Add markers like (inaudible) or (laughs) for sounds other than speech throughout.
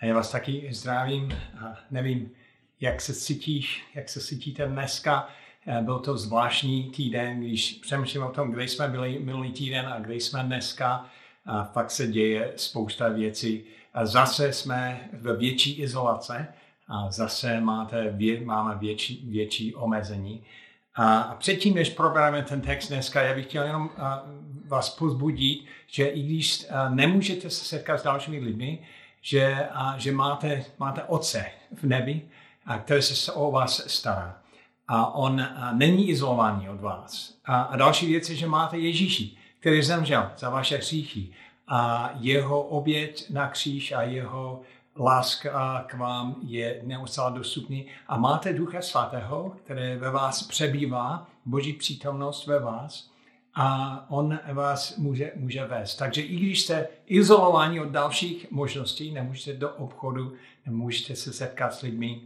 A já vás taky zdravím. A nevím, jak se cítíš, jak se cítíte dneska. Byl to zvláštní týden, když přemýšlím o tom, kde jsme byli minulý týden a kde jsme dneska. A fakt se děje spousta věcí. A zase jsme ve větší izolace a zase máte, máme větší, větší omezení. A předtím, než probereme ten text dneska, já bych chtěl jenom vás pozbudit, že i když nemůžete se setkat s dalšími lidmi, že, a, že máte, máte Otce v nebi, a který se o vás stará. A on a, není izolovaný od vás. A, a další věc je, že máte Ježíši, který zemřel za vaše hříchy. A jeho oběť na kříž a jeho láska k vám je neustále dostupný. A máte Ducha Svatého, který ve vás přebývá, Boží přítomnost ve vás a on vás může, může vést. Takže i když jste izolováni od dalších možností, nemůžete do obchodu, nemůžete se setkat s lidmi,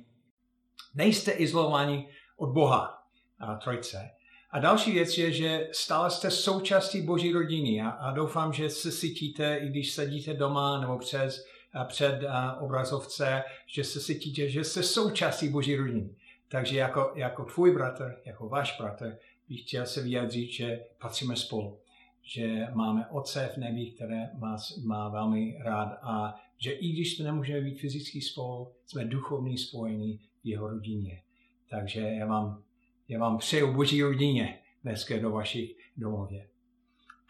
nejste izolováni od Boha a Trojce. A další věc je, že stále jste součástí Boží rodiny a, a doufám, že se cítíte, i když sedíte doma nebo přes, před obrazovce, že se cítíte, že jste součástí Boží rodiny. Takže jako, jako tvůj bratr, jako váš bratr, bych chtěl se vyjádřit, že patříme spolu. Že máme Otce v nebi, které nás má velmi rád a že i když nemůžeme být fyzicky spolu, jsme duchovní spojení v jeho rodině. Takže já vám, já vám přeju boží rodině dneska do vašich domově.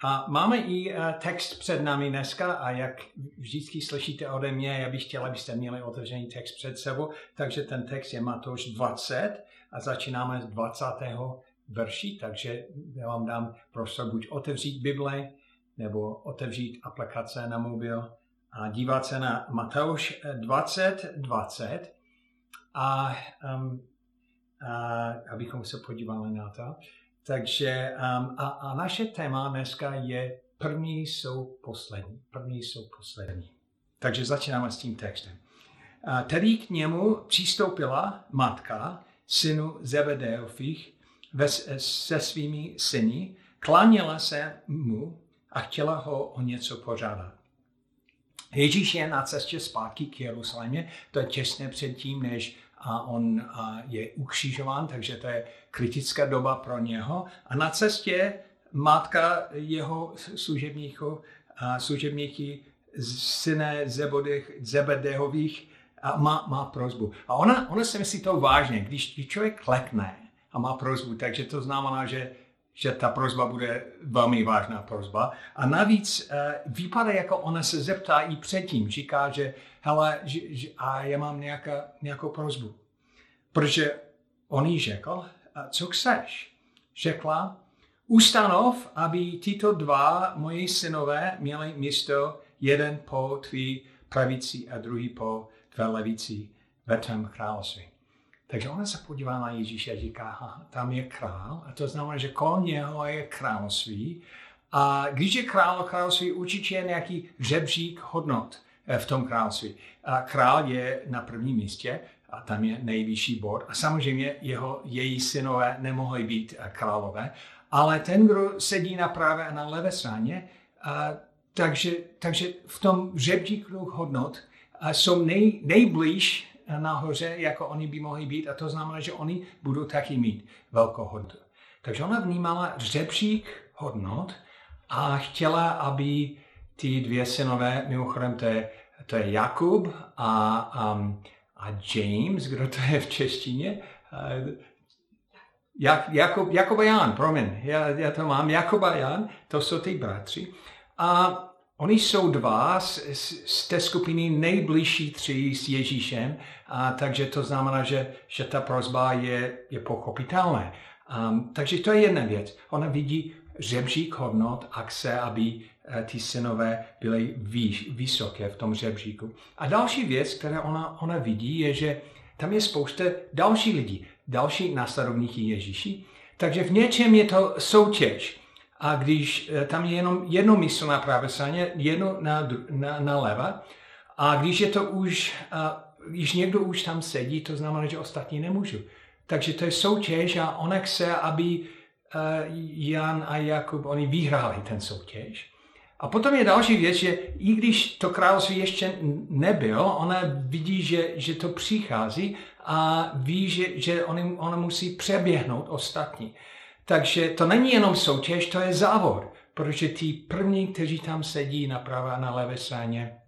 A máme i eh, text před námi dneska a jak vždycky slyšíte ode mě, já bych chtěl, abyste měli otevřený text před sebou, takže ten text je Matouš 20 a začínáme z 20 verši, takže já vám dám prostor buď otevřít Bible, nebo otevřít aplikace na mobil a dívat se na Matouš 20, 20 a, um, a abychom se podívali na to. Takže um, a, a naše téma dneska je první jsou poslední. První jsou poslední. Takže začínáme s tím textem. Tedy k němu přistoupila matka synu Zebedeových se svými syny, klaněla se mu a chtěla ho o něco požádat. Ježíš je na cestě zpátky k Jeruzalémě, to je těsně předtím, než a on je ukřižován, takže to je kritická doba pro něho. A na cestě matka jeho služebníků, služebníky syné Zebedehových a má, má prozbu. A ona, ona si myslí to vážně, když člověk klekne a má prozbu, takže to znamená, že, že ta prozba bude velmi vážná prozba. A navíc uh, vypadá, jako ona se zeptá i předtím. Říká, že hele, že, že, a já mám nějaká, nějakou prozbu. Protože on jí řekl, co chceš? Řekla, ustanov, aby tyto dva moji synové měli místo, jeden po tvý pravici a druhý po tvé levici ve tvém království. Takže ona se podívá na Ježíše a říká, aha, tam je král, a to znamená, že kolem něho je království. A když je král království, určitě je nějaký žebřík hodnot eh, v tom království. A král je na prvním místě, a tam je nejvyšší bod. A samozřejmě jeho, její synové nemohli být eh, králové, ale ten, kdo sedí na pravé a na levé straně, a, takže, takže v tom žebříku hodnot a jsou nej, nejblíž nahoře, jako oni by mohli být a to znamená, že oni budou taky mít velkou hodnotu. Takže ona vnímala řepřík hodnot a chtěla, aby ty dvě synové, mimochodem to je, to je Jakub a, um, a James, kdo to je v češtině, Jak, Jakub, Jakub a Jan, promiň, já, já to mám, Jakub a Jan, to jsou ty bratři. A Oni jsou dva z, z, té skupiny nejbližší tři s Ježíšem, a takže to znamená, že, že ta prozba je, je pochopitelná. Um, takže to je jedna věc. Ona vidí žebřík hodnot a chce, aby uh, ty synové byly výš, vysoké v tom žebříku. A další věc, kterou ona, ona vidí, je, že tam je spousta další lidí, další následovníky Ježíši. Takže v něčem je to soutěž. A když eh, tam je jenom jedno místo na pravé straně, jedno na, na, na leva, a když je to už, a když někdo už tam sedí, to znamená, že ostatní nemůžu. Takže to je soutěž a ona chce, aby uh, Jan a Jakub, oni vyhráli ten soutěž. A potom je další věc, že i když to království ještě nebyl, ona vidí, že, že to přichází a ví, že, že on, ona musí přeběhnout ostatní. Takže to není jenom soutěž, to je závod, protože ty první, kteří tam sedí na pravé a na levé straně,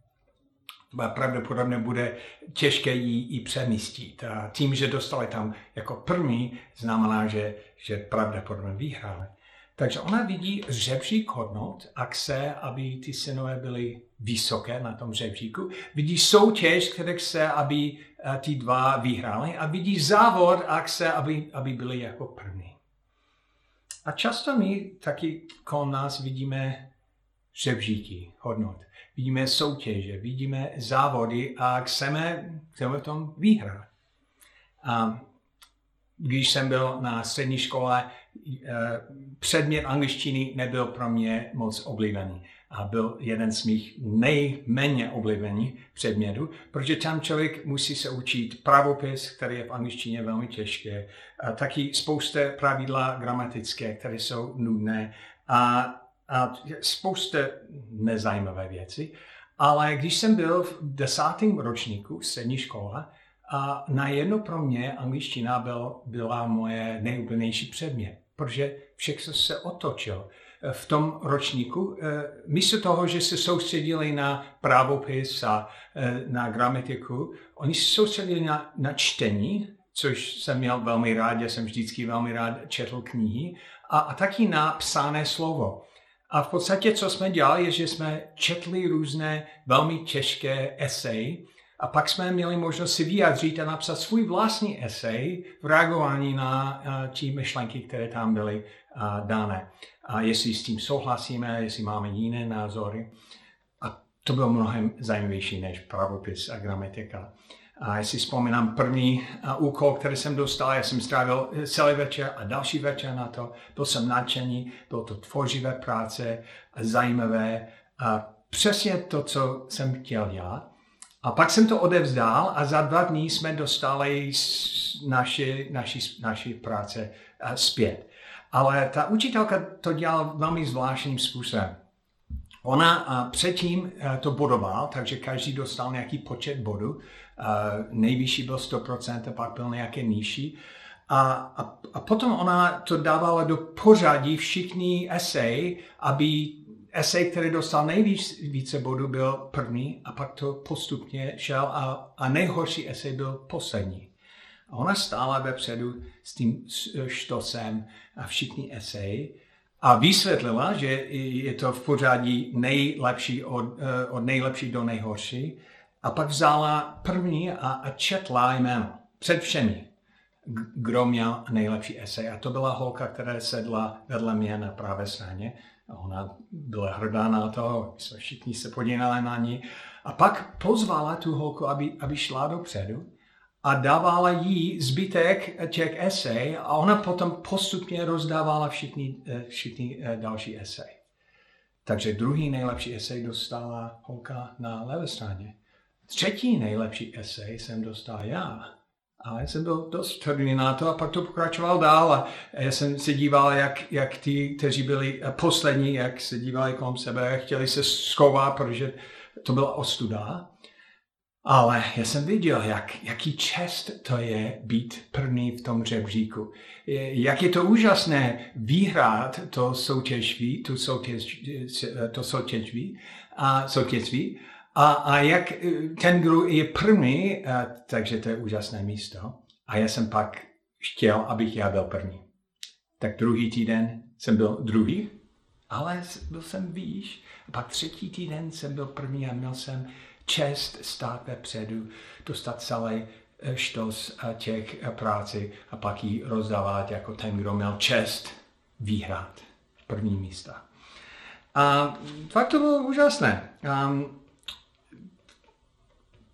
pravděpodobně bude těžké jí i přemístit. A tím, že dostali tam jako první, znamená, že, že pravděpodobně vyhráli. Takže ona vidí řebřík hodnot a chce, aby ty synové byly vysoké na tom řebříku. Vidí soutěž, které chce, aby eh, ty dva vyhráli a vidí závod a chce, aby, aby byli jako první. A často my taky kolem nás vidíme řebříky hodnot. Vidíme soutěže, vidíme závody a chceme, chceme v tom vyhrát. A když jsem byl na střední škole, eh, předmět angličtiny nebyl pro mě moc oblíbený. A byl jeden z mých nejméně oblíbených předmětů, protože tam člověk musí se učit pravopis, který je v angličtině velmi těžké, a taky spousta pravidla gramatické, které jsou nudné a, a spousta nezajímavé věci. Ale když jsem byl v desátém ročníku střední škole, a najednou pro mě angličtina byl, byla moje nejoblíbenější předmět, protože všechno se otočil. V tom ročníku, eh, místo toho, že se soustředili na právopis a eh, na gramatiku, oni se soustředili na, na čtení, což jsem měl velmi rád, já jsem vždycky velmi rád četl knihy, a, a taky na psané slovo. A v podstatě, co jsme dělali, je, že jsme četli různé velmi těžké eseje, a pak jsme měli možnost si vyjádřit a napsat svůj vlastní esej v reagování na ty myšlenky, které tam byly dané. A jestli s tím souhlasíme, jestli máme jiné názory. A to bylo mnohem zajímavější než pravopis a gramatika. A jestli vzpomínám první úkol, který jsem dostal, já jsem strávil celý večer a další večer na to. Byl jsem nadšený, bylo to tvořivé práce, zajímavé a přesně to, co jsem chtěl dělat. A pak jsem to odevzdal a za dva dní jsme dostali naši, naši, naši práce zpět. Ale ta učitelka to dělala velmi zvláštním způsobem. Ona předtím to bodovala, takže každý dostal nějaký počet bodů. Nejvyšší byl 100%, a pak byl nějaký nižší. A, a, a potom ona to dávala do pořadí všichni esej, aby esej, který dostal nejvíc více bodů, byl první a pak to postupně šel a, a nejhorší esej byl poslední. A ona stála vepředu s tím štosem a všichni esej a vysvětlila, že je to v pořádí nejlepší od, eh, od nejlepší do nejhorší. A pak vzala první a, a četla jméno před všemi, kdo měl nejlepší esej. A to byla holka, která sedla vedle mě na pravé straně. A ona byla hrdá na to, všichni se podívali na ní. A pak pozvala tu holku, aby, aby šla dopředu a dávala jí zbytek těch esej a ona potom postupně rozdávala všichni, eh, všichni eh, další esej. Takže druhý nejlepší esej dostala holka na levé straně. Třetí nejlepší esej jsem dostal já. A já jsem byl dost hrdý na to a pak to pokračoval dál a já jsem se díval, jak, jak ty, kteří byli eh, poslední, jak se dívali kolem sebe, chtěli se schovat, protože to byla ostuda. Ale já jsem viděl, jak, jaký čest to je být první v tom řebříku. Jak je to úžasné vyhrát to soutěžví, tu soutěž, to soutěžví, a soutěžví a, a jak eh, ten, kdo je první, a, takže to je úžasné místo. A já jsem pak chtěl, abych já byl první. Tak druhý týden jsem byl druhý, ale byl jsem výš. A pak třetí týden jsem byl první a měl jsem čest stát vepředu, dostat celý eh, štos těch práci a pak ji rozdávat jako ten, kdo měl čest vyhrát první místa. A fakt to bylo úžasné. Um,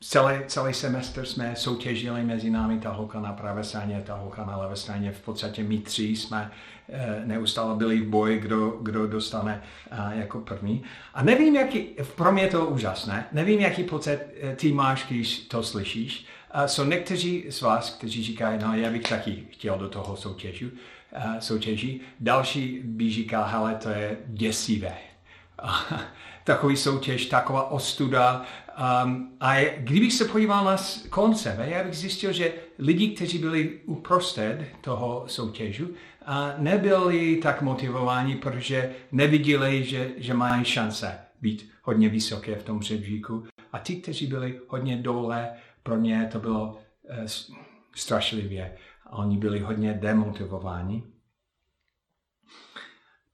celý, celý semestr jsme soutěžili mezi námi, ta holka na pravé straně, ta holka na levé straně. V podstatě my tři jsme eh, neustále byli v boji, kdo, kdo dostane eh, jako první. A nevím, jaký, pro mě je to úžasné, nevím, jaký pocit eh, ty máš, když to slyšíš. Jsou někteří z vás, kteří říkají, no já bych taky chtěl do toho soutěžu, soutěží. Další by říkal, hele, to je děsivé. (laughs) takový soutěž, taková ostuda. Um, a kdybych se podíval na konce, já bych zjistil, že lidi, kteří byli uprostřed toho soutěžu, a nebyli tak motivováni, protože neviděli, že, že mají šance být hodně vysoké v tom řebříku. A ti, kteří byli hodně dole, pro ně to bylo uh, strašlivě. Oni byli hodně demotivováni.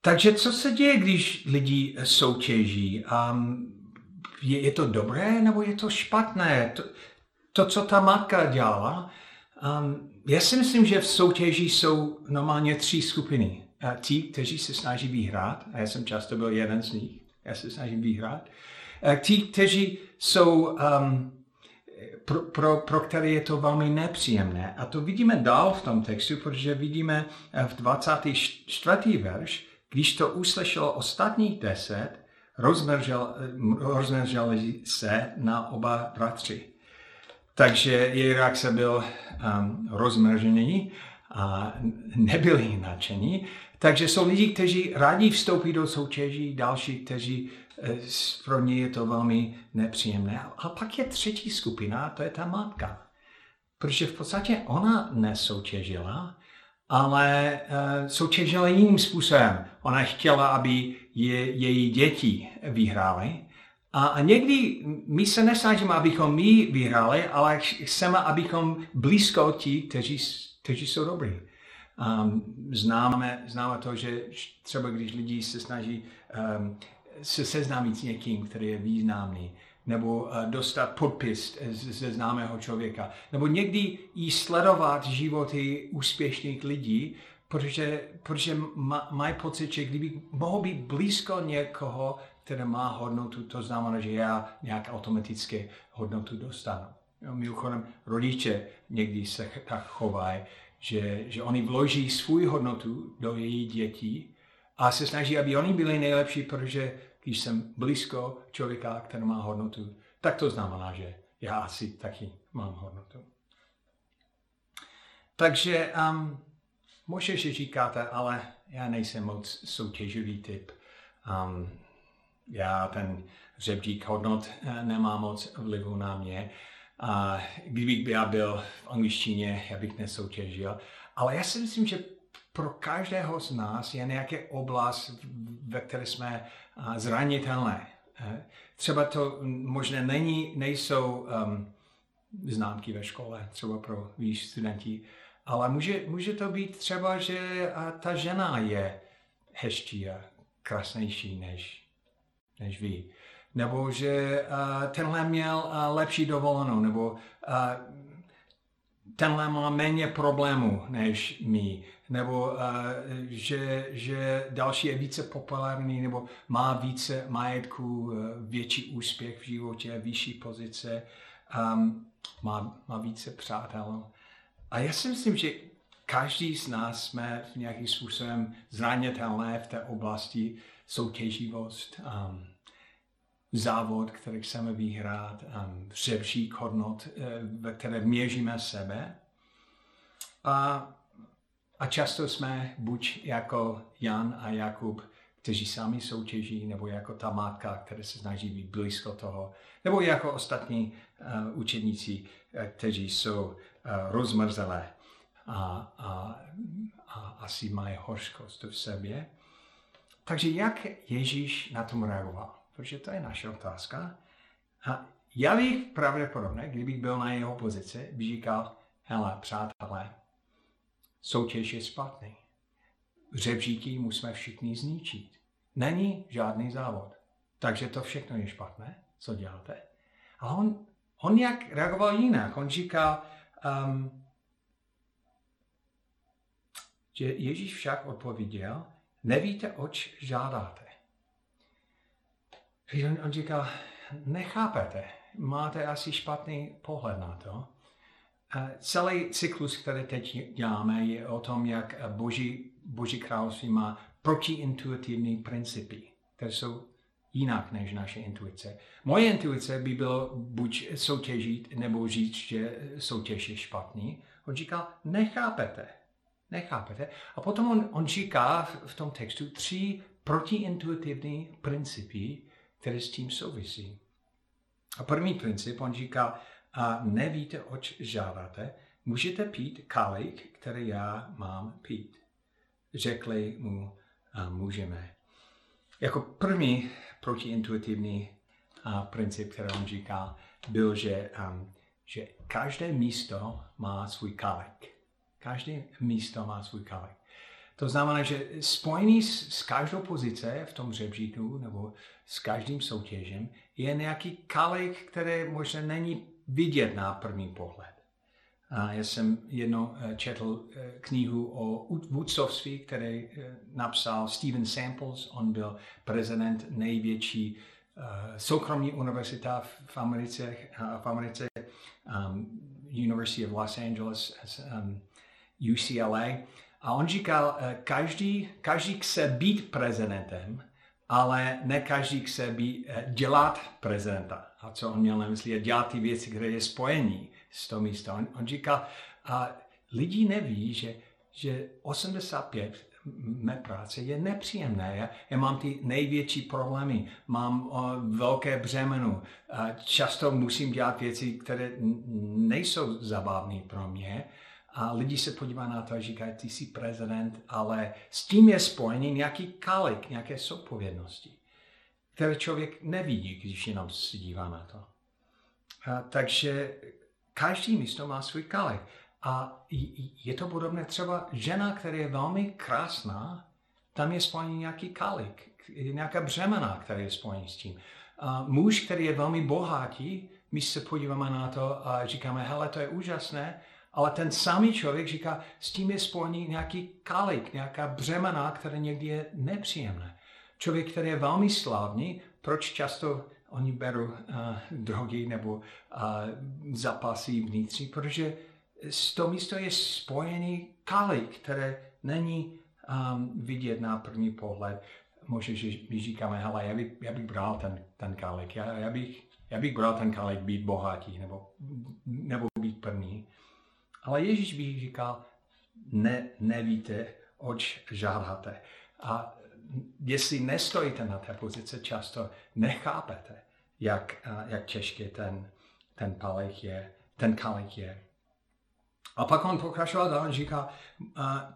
Takže co se děje, když lidi soutěží? Um, je, je to dobré nebo je to špatné? To, to co ta matka dělala, um, já si myslím, že v soutěži jsou normálně tři skupiny. A ti, kteří se snaží vyhrát, a já jsem často byl jeden z nich, já se snažím vyhrát. A ti, kteří jsou, um, pro, pro, pro které je to velmi nepříjemné. A to vidíme dál v tom textu, protože vidíme v 24. verš, když to uslyšelo ostatních deset, rozmržel, rozmrželi se na oba bratři. Takže jejich reakce byl um, rozmržený a nebyli nadšení. Takže jsou lidi, kteří rádi vstoupí do soutěží, další, kteří eh, pro ně je to velmi nepříjemné. A pak je třetí skupina, to je ta matka. Protože v podstatě ona nesoutěžila, ale uh, soutěžila jiným způsobem. Ona chtěla, aby je, její děti vyhrály. A, a někdy my se nesnažíme, abychom my vyhráli, ale chceme, abychom blízko ti, kteří, kteří jsou dobrý. Um, známe, známe to, že třeba když lidi se snaží um, se seznámit s někým, který je významný, nebo uh, dostat podpis ze známého člověka, nebo někdy i sledovat životy úspěšných lidí, protože, protože mají pocit, že kdyby mohl být blízko někoho, které má hodnotu, to znamená, že já nějak automaticky hodnotu dostanu. Mimochodem, rodiče někdy se tak chovají, že, že oni vloží svůj hodnotu do jejich dětí a se snaží, aby oni byli nejlepší, protože když jsem blízko člověka, který má hodnotu, tak to znamená, že já asi taky mám hodnotu. Takže um, že říkáte, ale já nejsem moc soutěživý typ. Um, já ten řebřík hodnot eh, nemá moc vlivu na mě. A kdybych já byl v angličtině, já bych nesoutěžil. Ale já si myslím, že pro každého z nás je nějaký oblast, ve které jsme zranitelné. Eh, třeba to možná není, nejsou um, známky ve škole, třeba pro výš studenti, ale může, může to být třeba, že ta žena je hezčí a krásnější než než vy. Nebo že uh, tenhle měl uh, lepší dovolenou, nebo uh, tenhle má méně problémů než my, nebo uh, že, že další je více populární, nebo má více majetku, uh, větší úspěch v životě, vyšší pozice, um, má, má více přátel. A já si myslím, že každý z nás jsme v nějakým způsobem zranitelné v té oblasti soutěživost, um, závod, který chceme vyhrát, um, řebřík hodnot, uh, ve které měříme sebe. A, a často jsme buď jako Jan a Jakub, kteří sami soutěží, nebo jako ta matka, která se snaží být blízko toho, nebo jako ostatní uh, učedníci, uh, kteří jsou uh, rozmrzelé a, a, a asi mají hořkost v sobě. Takže jak Ježíš na tom reagoval? Protože to je naše otázka. A já bych pravděpodobně, kdybych byl na jeho pozici, bych říkal, hele, přátelé, soutěž je špatný. Řebříky musíme všichni zničit. Není žádný závod. Takže to všechno je špatné, co děláte. A on, on jak reagoval jinak. On říkal, um, že Ježíš však odpověděl, nevíte, oč žádáte. On, on říkal, nechápete, máte asi špatný pohled na to. A celý cyklus, který teď děláme, je o tom, jak Boží, Boží království má protiintuitivní principy, které jsou jinak než naše intuice. Moje intuice by bylo buď soutěžit, nebo říct, že soutěž je špatný. On říkal, nechápete, nechápete. A potom on, on říká v, v tom textu tři protiintuitivní principy, které s tím souvisí. A první princip, on říká, a nevíte, oč žádáte, můžete pít kalich, který já mám pít. Řekli mu, a můžeme. Jako první protiintuitivní a, princip, který on říká, byl, že, um, že každé místo má svůj kalich. Každé místo má svůj kalich. To znamená, že spojený s, s každou pozice v tom řebříku nebo s každým soutěžem je nějaký kalich, který možná není vidět na první pohled. A já jsem jednou eh, četl eh, knihu o vůdcovství, který eh, napsal Steven Samples. On byl prezident největší soukromní univerzita v Americe, v Americe um, University of Los Angeles, um, UCLA. A on říkal, každý, každý chce být prezidentem, ale ne každý chce být, dělat prezidenta. A co on měl na mysli, je dělat ty věci, které je spojení z toho místa. On, on říká, a lidi neví, že, že 85 mé práce je nepříjemné. Já, já mám ty největší problémy, mám o, velké břemeno, a často musím dělat věci, které nejsou zabavné pro mě. A lidi se podívají na to a říkají, ty jsi prezident, ale s tím je spojený nějaký kalik, nějaké soupovědnosti, které člověk nevidí, když jenom se dívá na to. A, takže každý místo má svůj kalich. A je to podobné třeba žena, která je velmi krásná, tam je spojený nějaký kalik, nějaká břemena, která je spojený s tím. A muž, který je velmi bohatý, my se podíváme na to a říkáme, hele, to je úžasné, ale ten samý člověk říká, s tím je spojený nějaký kalik, nějaká břemena, která někdy je nepříjemné. Člověk, který je velmi slavný, proč často oni berou uh, drogy nebo uh, zapasy vnitřní, protože s to místo je spojený kalik, které není um, vidět na první pohled. Možná, že my říkáme, hele, já bych, já bych bral ten, ten kalik, já, já, bych, já bych bral ten kalik být bohatý nebo, nebo být první. Ale Ježíš by říkal, ne, nevíte, oč žádáte. A jestli nestojíte na té pozici, často nechápete, jak, jak těžký ten, ten kalich je, ten kalich je. A pak on pokračoval dál, říká,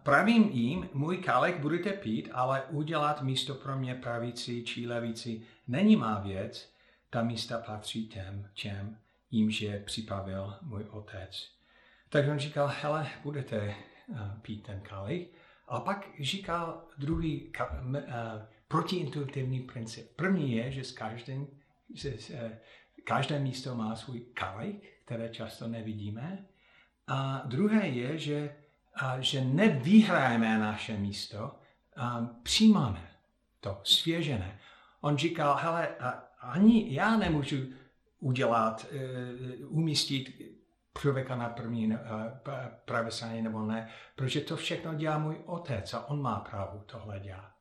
pravím jim, můj kalich budete pít, ale udělat místo pro mě pravící či levící není má věc, ta místa patří těm, čem jimž je připravil můj otec. Takže on říkal, hele, budete pít ten kalich, a pak říkal druhý uh, protiintuitivní princip. První je, že s každým, že, uh, každé místo má svůj kalich, které často nevidíme. A druhé je, že, že nevyhrajeme naše místo, přijímáme to, svěžené. On říkal, hele, ani já nemůžu udělat, umístit člověka na první eh, pravé straně nebo ne, protože to všechno dělá můj otec a on má právo tohle dělat.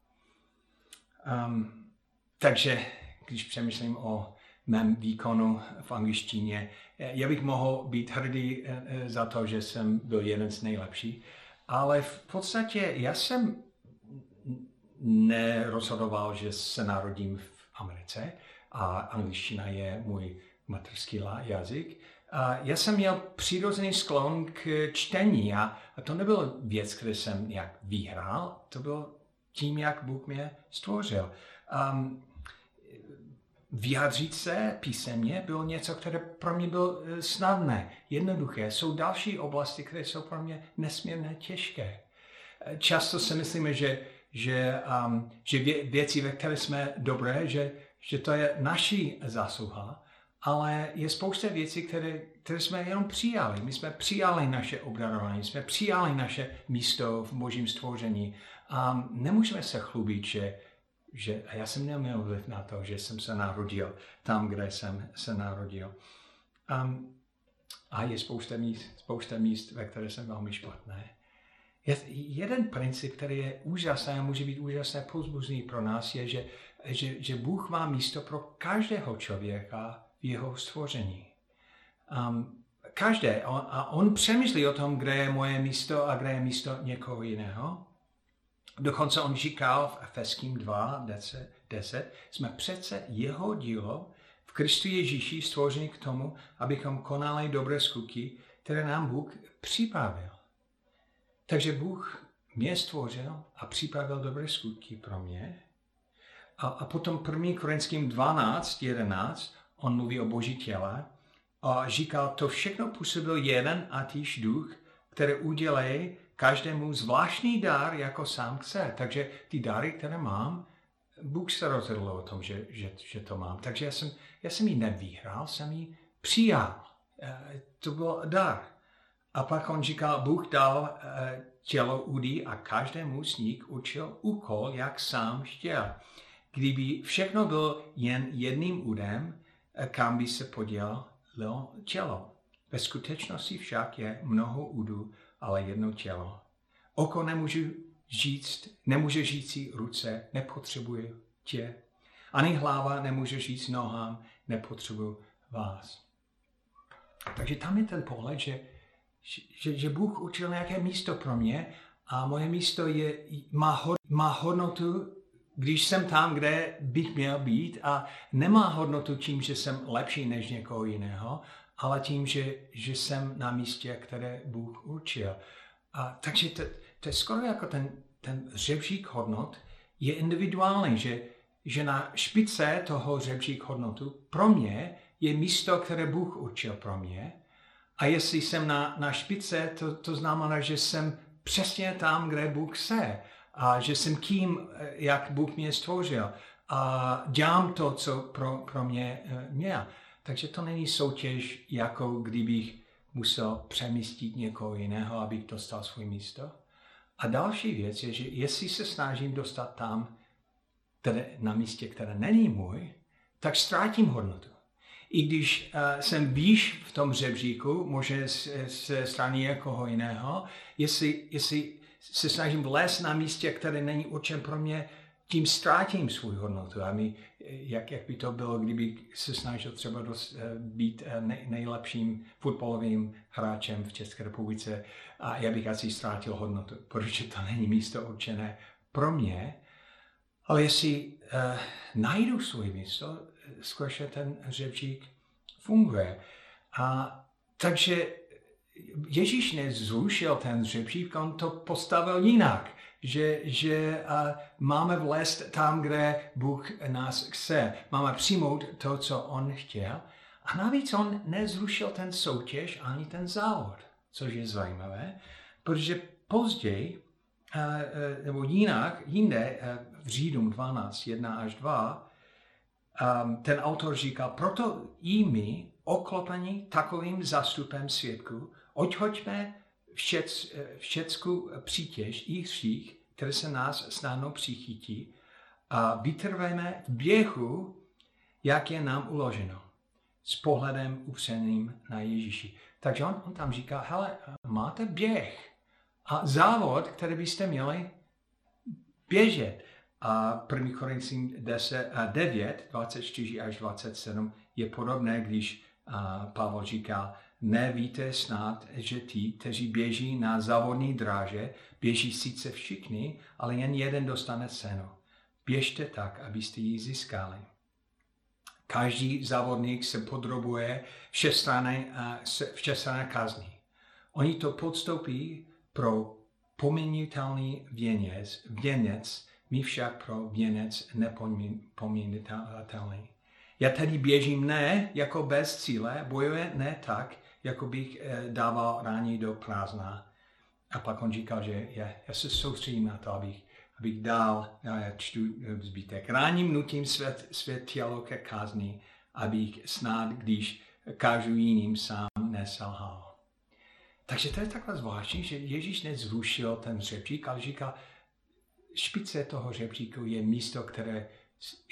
Um, takže když přemýšlím o mém výkonu v angličtině, eh, já bych mohl být hrdý eh, za to, že jsem byl jeden z nejlepších, ale v podstatě já jsem nerozhodoval, že se narodím v Americe a angličtina je můj materský jazyk. Já jsem měl přirozený sklon k čtení a, a to nebylo věc, které jsem nějak vyhrál, to bylo tím, jak Bůh mě stvořil. Um, vyjádřit se písemně bylo něco, které pro mě bylo eh, snadné, jednoduché. Jsou další oblasti, které jsou pro mě nesmírně těžké. Eh, často si myslíme, že, že, um, že věci, ve které jsme dobré, že, že to je naší zásluha, ale je spousta věcí, které, které jsme jenom přijali. My jsme přijali naše obdarování, jsme přijali naše místo v božím stvoření a nemůžeme se chlubit, že, že a já jsem neměl vliv na to, že jsem se narodil tam, kde jsem se narodil. Um, a je spousta míst, spousta míst, ve které jsem velmi špatné. Je, jeden princip, který je úžasný a může být úžasné pozbuzný pro nás, je, že, že, že Bůh má místo pro každého člověka v jeho stvoření. Um, každé, on, a on přemýšlí o tom, kde je moje místo a kde je místo někoho jiného. Dokonce on říkal v Efeským 2, 10, 10, jsme přece jeho dílo v Kristu Ježíši stvoření k tomu, abychom konali dobré skutky, které nám Bůh připravil. Takže Bůh mě stvořil a připravil dobré skutky pro mě. A, a potom 1. Korinským 12, 11, on mluví o boží těle a říkal, to všechno působil jeden a týž duch, který udělej každému zvláštní dár, jako sám chce. Takže ty dary, které mám, Bůh se rozhodl o tom, že, že, že to mám. Takže já jsem, já jsem ji nevyhrál, jsem ji přijal. Eh, to byl dar. A pak on říkal, Bůh dal eh, tělo udí a každému z nich učil úkol, jak sám chtěl. Kdyby všechno bylo jen jedným údem, kam by se podělilo tělo. Ve skutečnosti však je mnoho údů, ale jedno tělo. Oko nemůže říct, nemůže říct ruce, nepotřebuje tě. Ani hlava nemůže říct nohám, nepotřebuje vás. Takže tam je ten pohled, že, že, že Bůh učil nějaké místo pro mě a moje místo je, má, hod, má hodnotu, když jsem tam, kde bych měl být a nemá hodnotu tím, že jsem lepší než někoho jiného, ale tím, že, že jsem na místě, které Bůh určil. A, takže to, to je skoro jako ten, ten řebřík hodnot je individuální, že, že na špice toho řebřík hodnotu pro mě je místo, které Bůh určil pro mě. A jestli jsem na, na špice, to, to znamená, že jsem přesně tam, kde Bůh se. A že jsem tím, jak Bůh mě stvořil. A dělám to, co pro, pro mě eh, měl. Takže to není soutěž, jako kdybych musel přemístit někoho jiného, abych dostal svůj místo. A další věc je, že jestli se snažím dostat tam, které, na místě, které není můj, tak ztrátím hodnotu. I když uh, jsem výš v tom řebříku, může se strany někoho jiného, jestli, jestli se snažím vlézt na místě, které není určen pro mě, tím ztrátím svůj hodnotu. A my, jak, jak by to bylo, kdyby se snažil třeba dost, eh, být eh, nejlepším fotbalovým hráčem v České republice a já bych asi ztrátil hodnotu, protože to není místo určené pro mě. Ale jestli uh, najdu svůj místo, skutečně ten řebřík funguje. A takže Ježíš nezrušil ten řebřík, on to postavil jinak že, že máme vlézt tam, kde Bůh nás chce. Máme přijmout to, co On chtěl. A navíc On nezrušil ten soutěž ani ten závod, což je zajímavé, protože později, uh, uh, nebo jinak, jinde, uh, v Řídům 12, 1 až 2, um, ten autor říká, proto i my, oklopení takovým zastupem svědků, odhoďme všec, všecku přítěž i hřích, které se nás snadno přichytí a vytrvejme v běhu, jak je nám uloženo, s pohledem upřeným na Ježíši. Takže on, on tam říká, hele, máte běh a závod, který byste měli běžet. A 1. Korinským 9, 24 až 27 je podobné, když Pavel říká, Nevíte snad, že ti, kteří běží na závodní dráže, běží sice všichni, ale jen jeden dostane cenu. Běžte tak, abyste ji získali. Každý závodník se podrobuje všestranné kazni. Oni to podstoupí pro poměnitelný věnec, věnec, my však pro věnec nepoměnitelný. Já tedy běžím ne jako bez cíle, bojuje ne tak, jako bych eh, dával rání do prázdna. A pak on říkal, že já, já se soustředím na to, abych, abych dal, já čtu eh, zbytek. Ráním nutím svět, svět tělo ke kázni, abych snad, když kážu jiným, sám neselhal. Takže to je takhle zvláštní, že Ježíš nezrušil ten řebřík, ale říká, špice toho řebříku je místo, které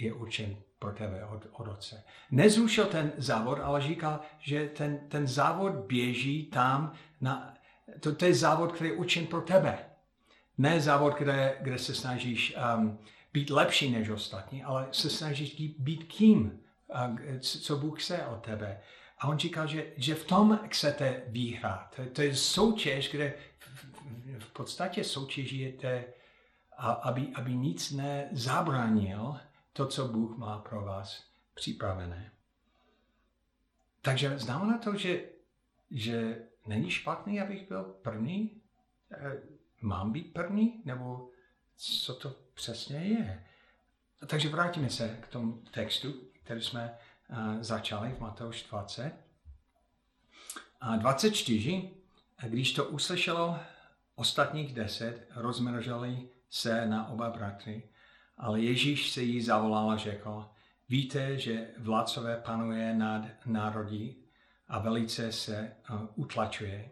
je určen pro tebe od, od otce. Nezrušil ten závod, ale říkal, že ten, ten závod běží tam, na, to, to je závod, který je učen pro tebe. Ne závod, kde, kde se snažíš um, být lepší než ostatní, ale se snažíš být kým, co Bůh chce od tebe. A on říkal, že, že v tom chcete výhrát. To, to je soutěž, kde v, v, v podstatě soutěžíte, aby, aby nic nezabránil to, co Bůh má pro vás připravené. Takže znamená to, že, že není špatný, abych byl první? Eh, mám být první? Nebo co to přesně je? Takže vrátíme se k tomu textu, který jsme uh, začali v Matouš 20. A 24, když to uslyšelo ostatních deset, rozmnožili se na oba bratry, ale Ježíš se jí zavolal a řekl, víte, že vládcové panuje nad národí a velice se uh, utlačuje.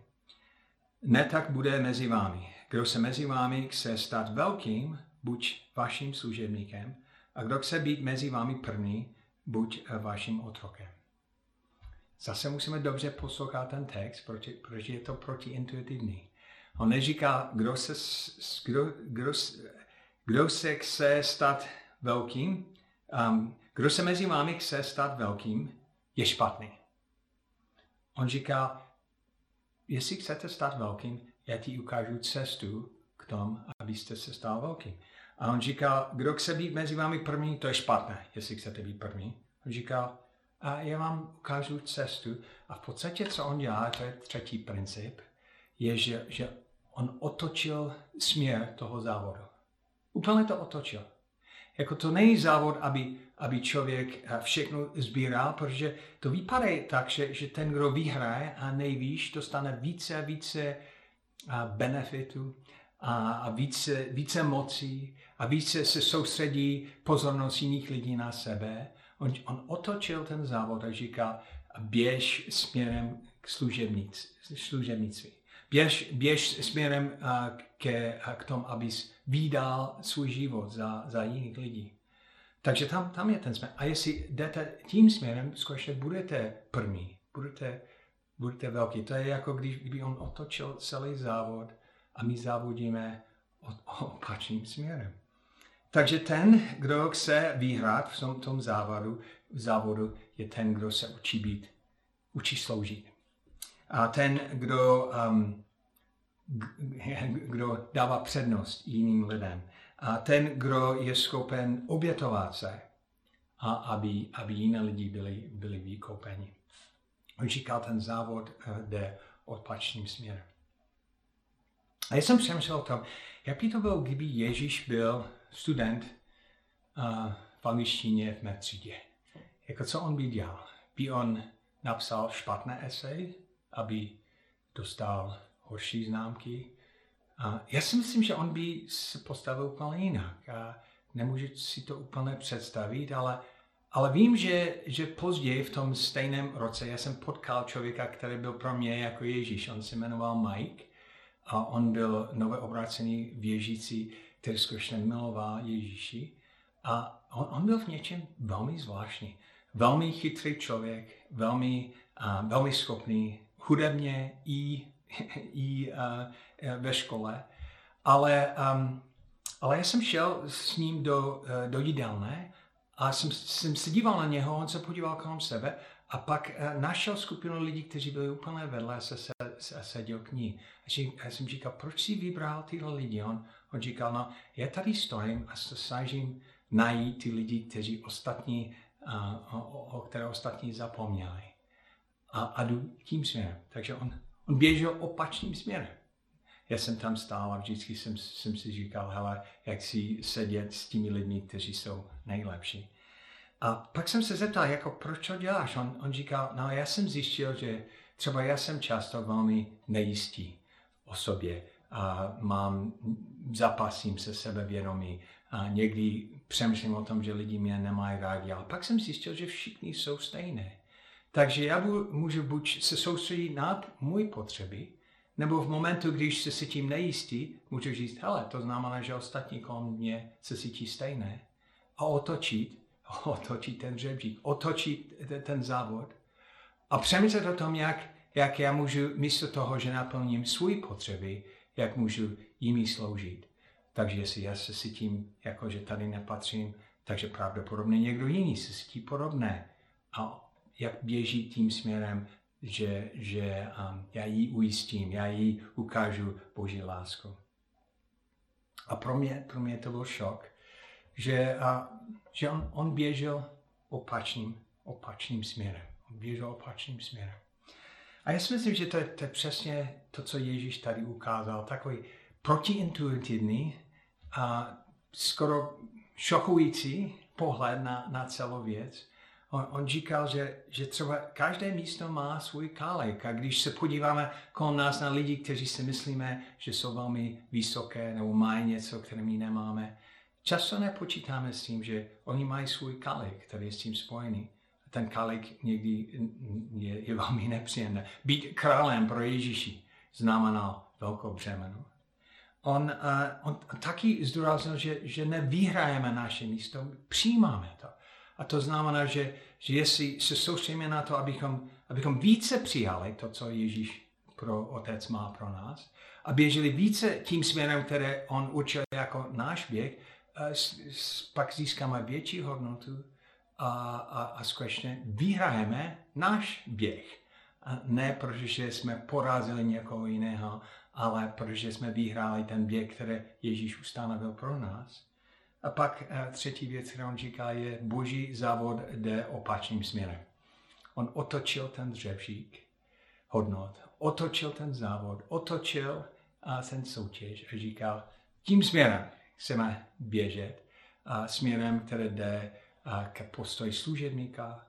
Ne tak bude mezi vámi. Kdo se mezi vámi chce stát velkým, buď vaším služebníkem, a kdo chce být mezi vámi první, buď uh, vaším otrokem. Zase musíme dobře poslouchat ten text, protože je to protiintuitivní. On neříká, kdo se, kdo, kdo, kdo se chce stát velkým, um, kdo se mezi vámi chce stát velkým, je špatný. On říká, jestli chcete stát velkým, já ti ukážu cestu k tomu, abyste se stal velkým. A on říká, kdo chce být mezi vámi první, to je špatné, jestli chcete být první. On říká, a já vám ukážu cestu. A v podstatě, co on dělá, to je třetí princip, je, že, že on otočil směr toho závodu. Úplně to otočil. Jako to není závod, aby, aby člověk eh, všechno sbíral, protože to vypadá tak, že, že ten, kdo vyhraje a nejvíš, dostane více a více eh, benefitů a, více, více mocí a více se soustředí pozornost jiných lidí na sebe. On, on otočil ten závod a říká, běž směrem k služebnictví. Běž, běž směrem ke, k tomu, abys vydal svůj život za, za jiných lidí. Takže tam, tam je ten směr. A jestli jdete tím směrem, skutečně budete první, budete, budete velký. To je jako když kdyby on otočil celý závod a my závodíme opačným směrem. Takže ten, kdo chce vyhrát v tom, tom závodu, závodu, je ten, kdo se učí být, učí sloužit. A ten, kdo, um, kdo dává přednost jiným lidem. A ten, kdo je schopen obětovat se, a aby, aby jiné lidi byli, byli vykoupeni. On říká, ten závod uh, jde opačným směrem. A já jsem přemýšlel o tom, jak by to bylo, kdyby Ježíš byl student uh, v angličtině v mé třídě. Jako co on by dělal? By on napsal špatné esej, aby dostal horší známky? A já si myslím, že on by se postavil úplně jinak. A nemůžu si to úplně představit, ale, ale vím, že, že později v tom stejném roce já jsem potkal člověka, který byl pro mě jako Ježíš. On se jmenoval Mike a on byl nové obrácený věřící, který skutečně miloval Ježíši. A on, on byl v něčem velmi zvláštní. Velmi chytrý člověk, velmi, uh, velmi schopný, hudebně i, i uh, ve škole. Ale, um, ale já jsem šel s ním do, uh, do jídelné a jsem, jsem se díval na něho, on se podíval kolem sebe a pak uh, našel skupinu lidí, kteří byli úplně vedle a se, se, se, seděl k ní. A já jsem říkal, proč jsi vybral tyhle lidi? On, on říkal, no, já tady stojím a se snažím najít ty lidi, kteří ostatní, uh, o, o které ostatní zapomněli. A, a jdu tím směrem. Takže on, on běžel opačným směrem. Já jsem tam stál a vždycky jsem, jsem si říkal, hele, jak si sedět s těmi lidmi, kteří jsou nejlepší. A pak jsem se zeptal, jako, proč to děláš? On, on říkal, no já jsem zjistil, že třeba já jsem často velmi nejistý o sobě a mám, zapasím se sebevědomí a někdy přemýšlím o tom, že lidi mě nemají rádi, ale pak jsem zjistil, že všichni jsou stejné. Takže já můžu buď se soustředit na můj potřeby, nebo v momentu, když se cítím nejistý, můžu říct, hele, to znamená, že ostatní kolem mě se cítí stejné. A otočit, (laughs) otočit ten řebřík, otočit ten závod a přemýšlet o tom, jak, jak já můžu místo toho, že naplním svůj potřeby, jak můžu jimi sloužit. Takže jestli já se cítím, jako že tady nepatřím, takže pravděpodobně někdo jiný se cítí podobné. A jak běží tím směrem, že, že um, já jí ujistím, já jí ukážu Boží lásku. A pro mě, pro mě to byl šok, že, a, že on, on běžel opačným, opačným směrem. On běžel opačným směrem. A já si myslím, že to je, to je přesně to, co Ježíš tady ukázal. Takový protiintuitivní a skoro šokující pohled na, na celou věc. On, on říkal, že, že třeba každé místo má svůj kálek a když se podíváme kolem nás na lidi, kteří si myslíme, že jsou velmi vysoké nebo mají něco, které my nemáme, často nepočítáme s tím, že oni mají svůj kálek, který je s tím spojený. Ten kálek někdy je, je velmi nepříjemné. Být králem pro Ježíši znamená velkou břemeno on, uh, on taky zdůraznil, že, že nevyhrajeme naše místo, přijímáme to. A to znamená, že, že jestli se soustředíme na to, abychom, abychom více přijali to, co Ježíš pro Otec má pro nás, a běželi více tím směrem, které on učil jako náš běh, pak získáme větší hodnotu a, a, a skutečně vyhrajeme náš běh. A ne protože jsme porazili někoho jiného, ale protože jsme vyhráli ten běh, který Ježíš ustanovil pro nás. A pak eh, třetí věc, kterou on říká, je boží závod jde opačným směrem. On otočil ten dřevřík hodnot, otočil ten závod, otočil a ten soutěž a říkal, tím směrem chceme běžet, a směrem, který jde k postoji služebníka,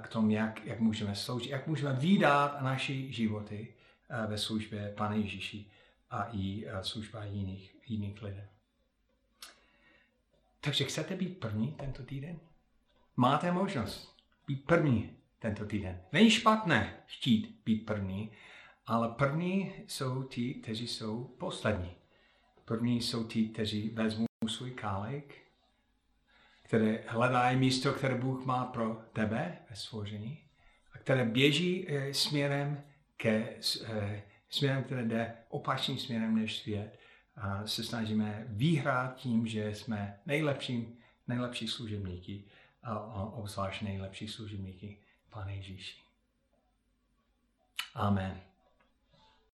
k tomu, jak, jak můžeme sloužit, jak můžeme vydat naši životy Eh, ve službě Pana Ježíši a i eh, služba jiných, jiných lidí. Takže chcete být první tento týden? Máte možnost být první tento týden. Není špatné chtít být první, ale první jsou ti, kteří jsou poslední. První jsou ti, kteří vezmou svůj kálek, které hledají místo, které Bůh má pro tebe ve stvoření a které běží eh, směrem ke eh, směrem, který jde opačným směrem než svět. Se snažíme vyhrát tím, že jsme nejlepší, nejlepší služebníky a obzvlášť nejlepší služebníky Pane Ježíši. Amen.